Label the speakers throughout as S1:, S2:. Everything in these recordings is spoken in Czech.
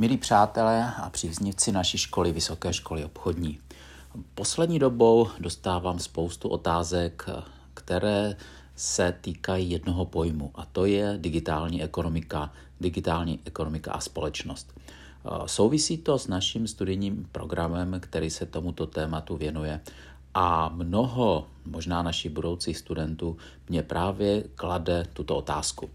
S1: Milí přátelé a příznivci naší školy, Vysoké školy obchodní. Poslední dobou dostávám spoustu otázek, které se týkají jednoho pojmu, a to je digitální ekonomika, digitální ekonomika a společnost. Souvisí to s naším studijním programem, který se tomuto tématu věnuje a mnoho, možná našich budoucích studentů, mě právě klade tuto otázku.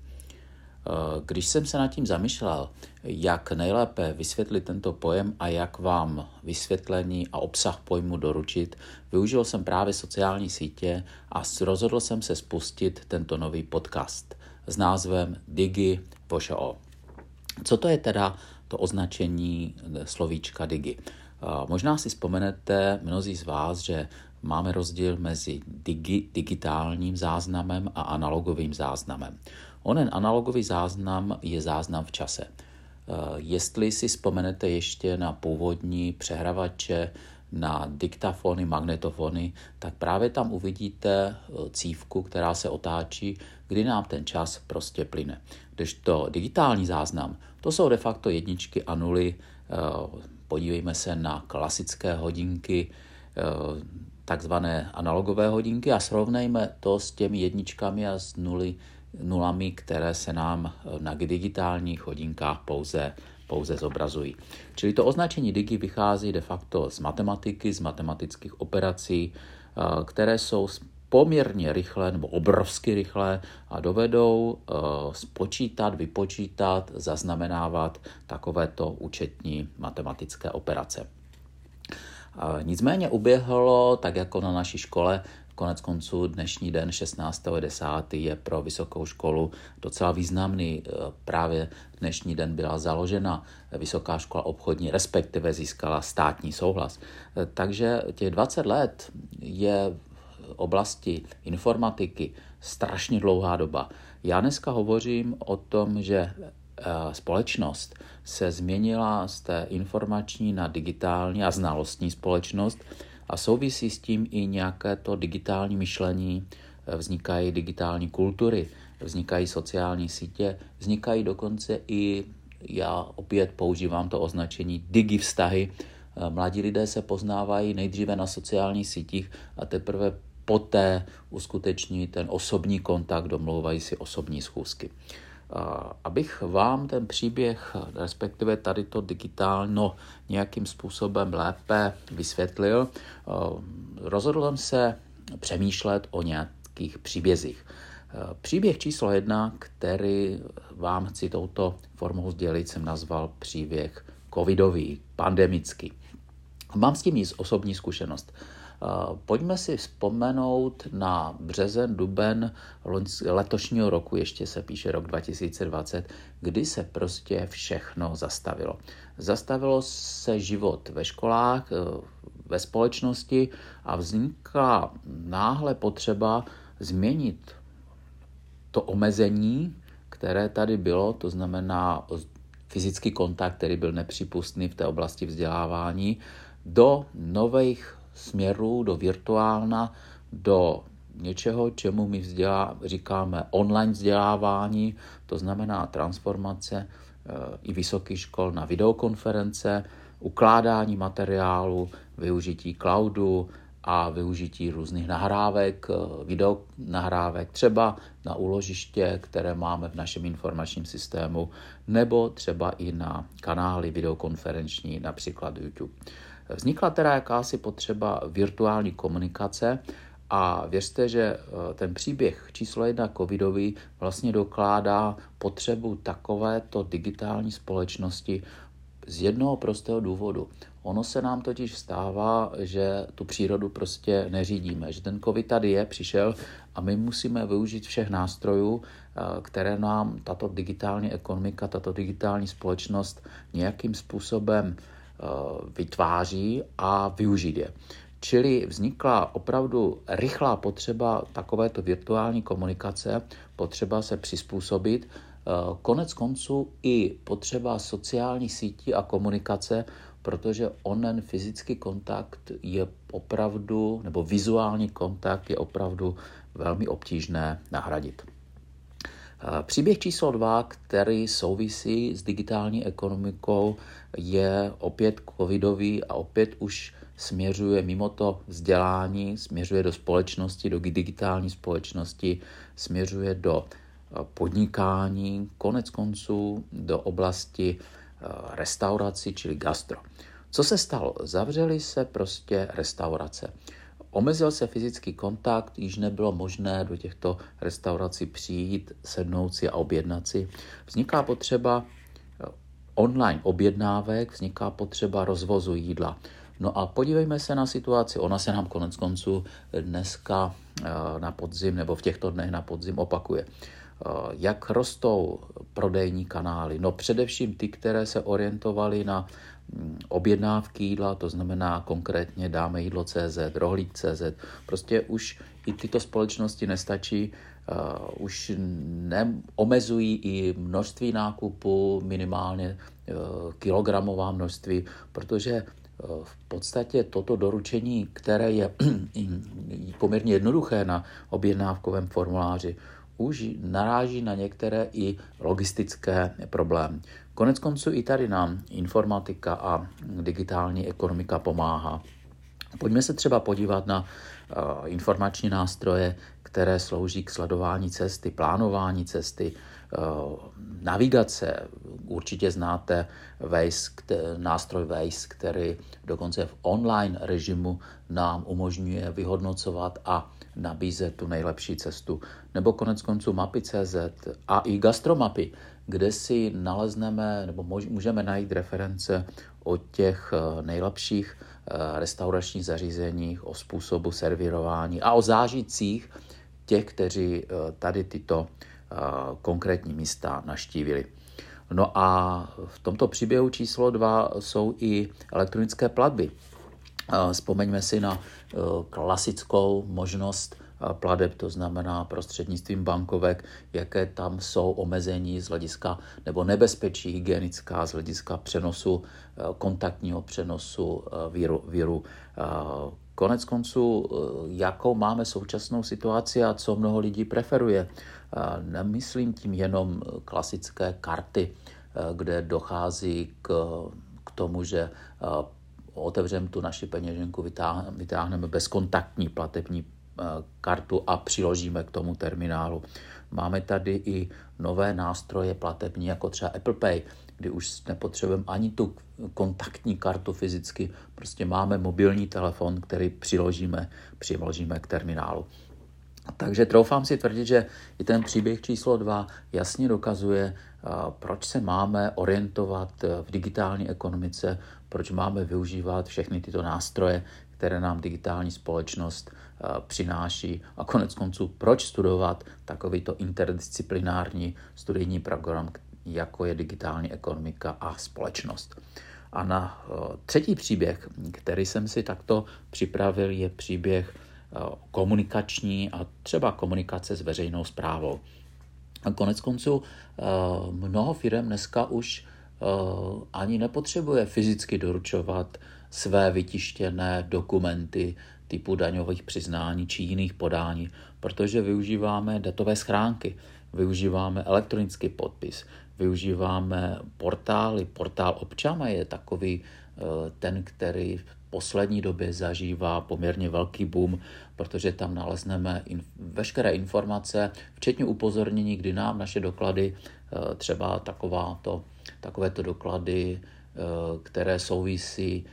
S1: Eh, když jsem se nad tím zamýšlel, jak nejlépe vysvětlit tento pojem a jak vám vysvětlení a obsah pojmu doručit, využil jsem právě sociální sítě a rozhodl jsem se spustit tento nový podcast s názvem Digi VŠO. Co to je teda to označení slovíčka Digi? Eh, možná si vzpomenete mnozí z vás, že máme rozdíl mezi digi, digitálním záznamem a analogovým záznamem. Onen analogový záznam je záznam v čase. Eh, jestli si vzpomenete ještě na původní přehravače, na diktafony, magnetofony, tak právě tam uvidíte eh, cívku, která se otáčí, kdy nám ten čas prostě plyne. Když to digitální záznam, to jsou de facto jedničky a nuly. Eh, podívejme se na klasické hodinky, takzvané analogové hodinky a srovnejme to s těmi jedničkami a s nuly nulami, které se nám na digitálních hodinkách pouze, pouze zobrazují. Čili to označení digi vychází de facto z matematiky, z matematických operací, eh, které jsou poměrně rychlé nebo obrovsky rychlé a dovedou eh, spočítat, vypočítat, zaznamenávat takovéto účetní matematické operace. Nicméně uběhlo, tak jako na naší škole, Konec konců dnešní den 16.10. je pro vysokou školu docela významný. Právě dnešní den byla založena Vysoká škola obchodní, respektive získala státní souhlas. Takže těch 20 let je v oblasti informatiky strašně dlouhá doba. Já dneska hovořím o tom, že společnost se změnila z té informační na digitální a znalostní společnost, a souvisí s tím i nějaké to digitální myšlení, vznikají digitální kultury, vznikají sociální sítě, vznikají dokonce i, já opět používám to označení digi vztahy. Mladí lidé se poznávají nejdříve na sociálních sítích a teprve poté uskuteční ten osobní kontakt, domlouvají si osobní schůzky. Abych vám ten příběh, respektive tady to digitálno nějakým způsobem lépe vysvětlil, rozhodl jsem se přemýšlet o nějakých příbězích. Příběh číslo jedna, který vám chci touto formou sdělit, jsem nazval příběh covidový, pandemický. Mám s tím i osobní zkušenost. Pojďme si vzpomenout na březen, duben letošního roku, ještě se píše rok 2020, kdy se prostě všechno zastavilo. Zastavilo se život ve školách, e, ve společnosti a vznikla náhle potřeba změnit to omezení, které tady bylo, to znamená fyzický kontakt, který byl nepřípustný v té oblasti vzdělávání, do nových směru do virtuálna, do něčeho, čemu my vzdělá, říkáme online vzdělávání, to znamená transformace e, i vysokých škol na videokonference, ukládání materiálu, využití cloudu a využití různých nahrávek, e, video nahrávek, třeba na úložiště, které máme v našem informačním systému, nebo třeba i na kanály videokonferenční, například YouTube. Vznikla teda jakási potřeba virtuální komunikace a věřte, že eh, ten příběh číslo jedna covidový vlastně dokládá potřebu takovéto digitální společnosti z jednoho prostého důvodu. Ono se nám totiž stává, že tu přírodu prostě neřídíme, že ten covid tady je, přišel a my musíme využít všech nástrojů, eh, které nám tato digitální ekonomika, tato digitální společnost nějakým způsobem vytváří a využít je. Čili vznikla opravdu rychlá potřeba takovéto virtuální komunikace, potřeba se přizpůsobit, eh, konec konců i potřeba sociální sítí a komunikace, protože onen fyzický kontakt je opravdu, nebo vizuální kontakt je opravdu velmi obtížné nahradit. Příběh číslo dva, který souvisí s digitální ekonomikou, je opět covidový a opět už směřuje mimo to vzdělání, směřuje do společnosti, do digitální společnosti, směřuje do podnikání, konec konců do oblasti restaurací, čili gastro. Co se stalo? Zavřely se prostě restaurace. Omezil se fyzický kontakt, již nebylo možné do těchto restaurací přijít, sednout si a objednat si. Vzniká potřeba eh, online objednávek, vzniká potřeba rozvozu jídla. No a podívejme se na situaci, ona se nám konec konců dneska eh, na podzim nebo v těchto dnech na podzim opakuje. Eh, jak rostou prodejní kanály? No především ty, které se orientovaly na objednávky jídla, to znamená konkrétně dáme jídlo CZ, rohlík CZ. Prostě už i tyto společnosti nestačí, uh, už neomezují i množství nákupu, minimálně uh, kilogramová množství, protože v podstatě toto doručení, které je poměrně jednoduché na objednávkovém formuláři, už naráží na některé i logistické problémy. Konec konců i tady nám informatika a digitální ekonomika pomáhá. Pojďme se třeba podívat na uh, informační nástroje, které slouží k sledování cesty, plánování cesty, uh, navigace. Určitě znáte Waze, nástroj Waze, který dokonce v online režimu nám umožňuje vyhodnocovat a nabízet tu nejlepší cestu. Nebo konec konců mapy.cz a i gastromapy, kde si nalezneme nebo můžeme najít reference o těch eh, nejlepších eh, restauračních zařízeních, o způsobu servírování a o zážitcích těch, kteří eh, tady tyto konkrétní místa naštívili. No a v tomto příběhu číslo dva jsou i elektronické platby. Vzpomeňme si na klasickou možnost pladeb, to znamená prostřednictvím bankovek, jaké tam jsou omezení z hlediska nebo nebezpečí hygienická z hlediska přenosu, kontaktního přenosu víru. víru. Konec konců, jakou máme současnou situaci a co mnoho lidí preferuje. Nemyslím tím jenom klasické karty, kde dochází k, k tomu, že otevřeme tu naši peněženku, vytáhneme bezkontaktní platební eh, kartu a přiložíme k tomu terminálu. Máme tady i nové nástroje platební, jako třeba Apple Pay, kdy už nepotřebujeme ani tu kontaktní kartu fyzicky, prostě máme mobilní telefon, který přiložíme, přiložíme k terminálu. Takže troufám si tvrdit, že i ten příběh číslo dva jasně dokazuje, proč se máme orientovat v digitální ekonomice, proč máme využívat všechny tyto nástroje, které nám digitální společnost přináší a konec konců, proč studovat takovýto interdisciplinární studijní program, jako je digitální ekonomika a společnost. A na třetí příběh, který jsem si takto připravil, je příběh komunikační a třeba komunikace s veřejnou zprávou. A konec konců eh, mnoho firm dneska už eh, ani nepotřebuje fyzicky doručovat své vytištěné dokumenty typu daňových přiznání či jiných podání, protože využíváme datové schránky, využíváme elektronický podpis, využíváme portály. Portál občana je takový eh, ten, který v poslední době zažívá poměrně velký boom, protože tam nalezneme in, veškeré informace, včetně upozornění, kdy nám naše doklady, eh, třeba takováto, takovéto doklady, eh, které souvisí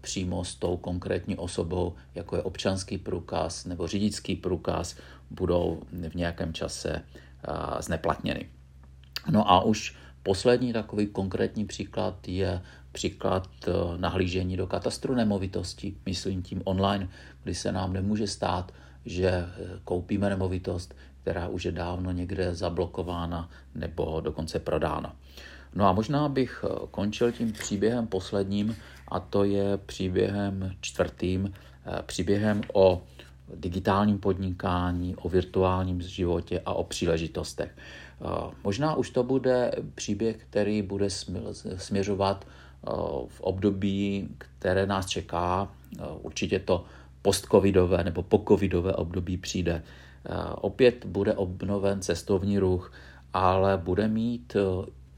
S1: přímo s tou konkrétní osobou, jako je občanský průkaz nebo řidičský průkaz, budou v nějakém čase zneplatněny. No a už poslední takový konkrétní příklad je příklad eh, nahlížení do katastru nemovitosti, myslím tím online, kdy se nám nemůže stát, že eh, koupíme nemovitost, která už je dávno někde zablokována nebo dokonce prodána. No a možná bych eh, končil tím příběhem posledním, a to je příběhem čtvrtým, příběhem o digitálním podnikání, o virtuálním životě a o příležitostech. Možná už to bude příběh, který bude směřovat v období, které nás čeká. Určitě to postcovidové nebo pocovidové období přijde. Opět bude obnoven cestovní ruch ale bude mít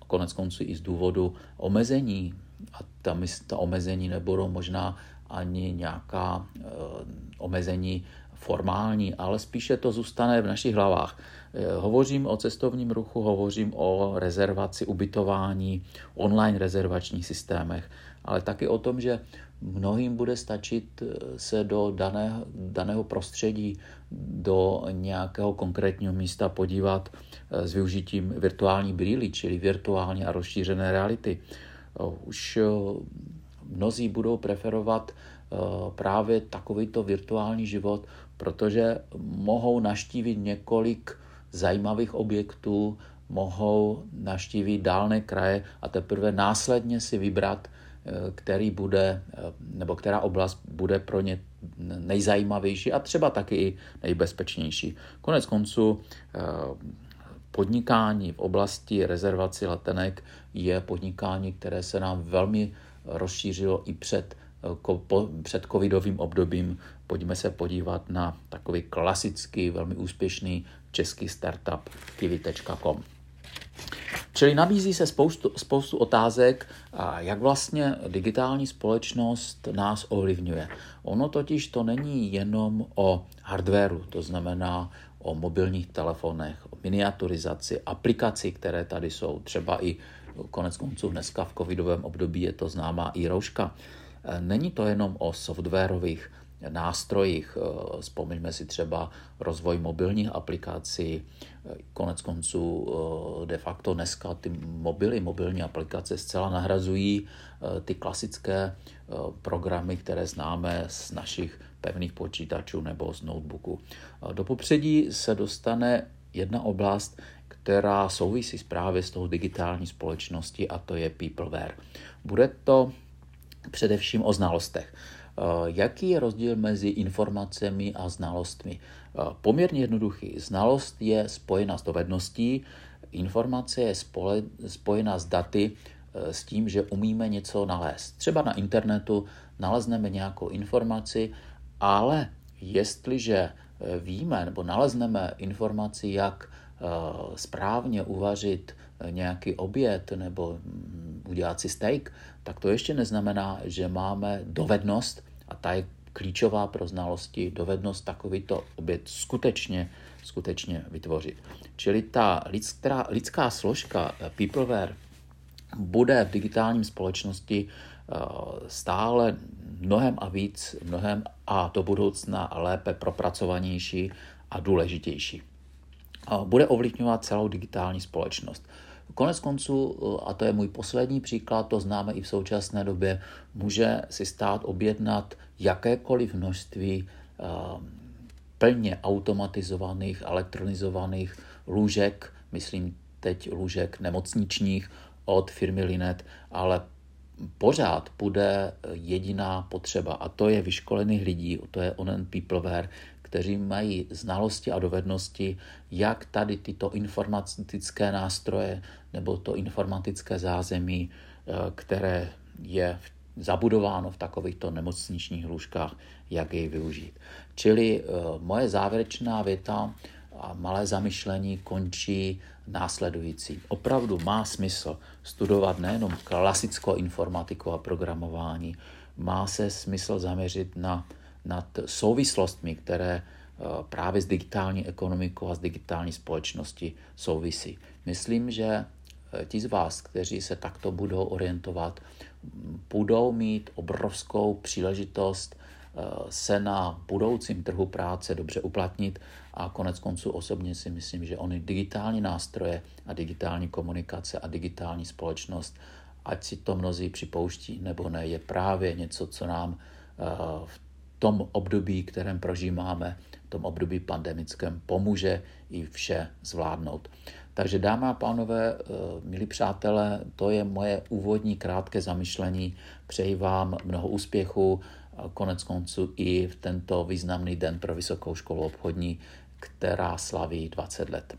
S1: konec konců i z důvodu omezení, a ta, ta omezení nebudou možná ani nějaká omezení formální, ale spíše to zůstane v našich hlavách. E, hovořím o cestovním ruchu, hovořím o rezervaci, ubytování, online rezervačních systémech, ale taky o tom, že mnohým bude stačit eh, se do daného, daného prostředí, do nějakého konkrétního místa podívat eh, s využitím virtuální brýly, čili virtuální a rozšířené reality. Eh, už mnozí budou preferovat právě takovýto virtuální život, protože mohou naštívit několik zajímavých objektů, mohou naštívit dálné kraje a teprve následně si vybrat který bude, nebo která oblast bude pro ně nejzajímavější a třeba taky i nejbezpečnější. Konec konců eh, podnikání v oblasti rezervaci letenek je podnikání, které se nám velmi rozšířilo i před, eh, před covidovým obdobím. Pojďme se podívat na takový klasický, velmi úspěšný český startup kiwi.com. Čili nabízí se spoustu, spoustu otázek, jak vlastně digitální společnost nás ovlivňuje. Ono totiž to není jenom o hardwareu, to znamená o mobilních telefonech, o miniaturizaci, aplikaci, které tady jsou, třeba i konec konců dneska v covidovém období je to známá i rouška. Není to jenom o softwarových nástrojích. Eh, vzpomeňme si třeba rozvoj mobilních aplikací. Eh, konec konců eh, de facto dneska ty mobily, mobilní aplikace zcela nahrazují ty klasické programy, které známe z našich pevných počítačů nebo z notebooku. Do popředí se dostane jedna oblast, která souvisí právě s tou digitální společností a to je peopleware. Bude to především o znalostech. Eh, jaký je rozdíl mezi informacemi a znalostmi? Eh, poměrně jednoduchý. Znalost je spojena s dovedností, informace je spojena s daty, eh, s tím, že umíme něco nalézt. Třeba na internetu nalezneme nějakou informaci, ale jestliže víme nebo nalezneme informaci, jak správně uvařit nějaký oběd nebo mm, udělat si steak, tak to ještě neznamená, že máme dovednost, a ta je klíčová pro znalosti, dovednost takovýto oběd skutečně, skutečně vytvořit. Čili ta lidská, lidská složka eh, peopleware bude v digitálním společnosti eh, stále mnohem a víc, mnohem a do budoucna lépe propracovanější a důležitější. Bude ovlivňovat celou digitální společnost. Konec konců, a to je můj poslední příklad, to známe i v současné době, může si stát objednat jakékoliv množství eh, plně automatizovaných, elektronizovaných lůžek, myslím teď lůžek nemocničních od firmy Linet, ale pořád bude jediná potřeba a to je vyškolených lidí, to je onen peopleware, kteří mají znalosti a dovednosti, jak tady tyto informatické nástroje nebo to informatické zázemí, eh, které je zabudováno v takovýchto nemocničních lůžkách, jak jej využít. Čili eh, moje závěrečná věta a malé zamyšlení končí následující. Opravdu má smysl studovat nejenom klasickou informatiku a programování, má se smysl zaměřit na nad souvislostmi, které eh, právě s digitální ekonomikou a s digitální společností souvisí. Myslím, že eh, ti z vás, kteří se takto budou orientovat, budou mít obrovskou příležitost se na budoucím trhu práce dobře uplatnit a konec konců osobně si myslím, že ony digitální nástroje a digitální komunikace a digitální společnost, ať si to mnozí připouští nebo ne, je právě něco, co nám v tom období, kterém prožíváme, v tom období pandemickém, pomůže i vše zvládnout. Takže dámy a pánové, eh, milí přátelé, to je moje úvodní krátké zamyšlení. Přeji vám mnoho úspěchu, konec konců i v tento významný den pro Vysokou školu obchodní, která slaví 20 let.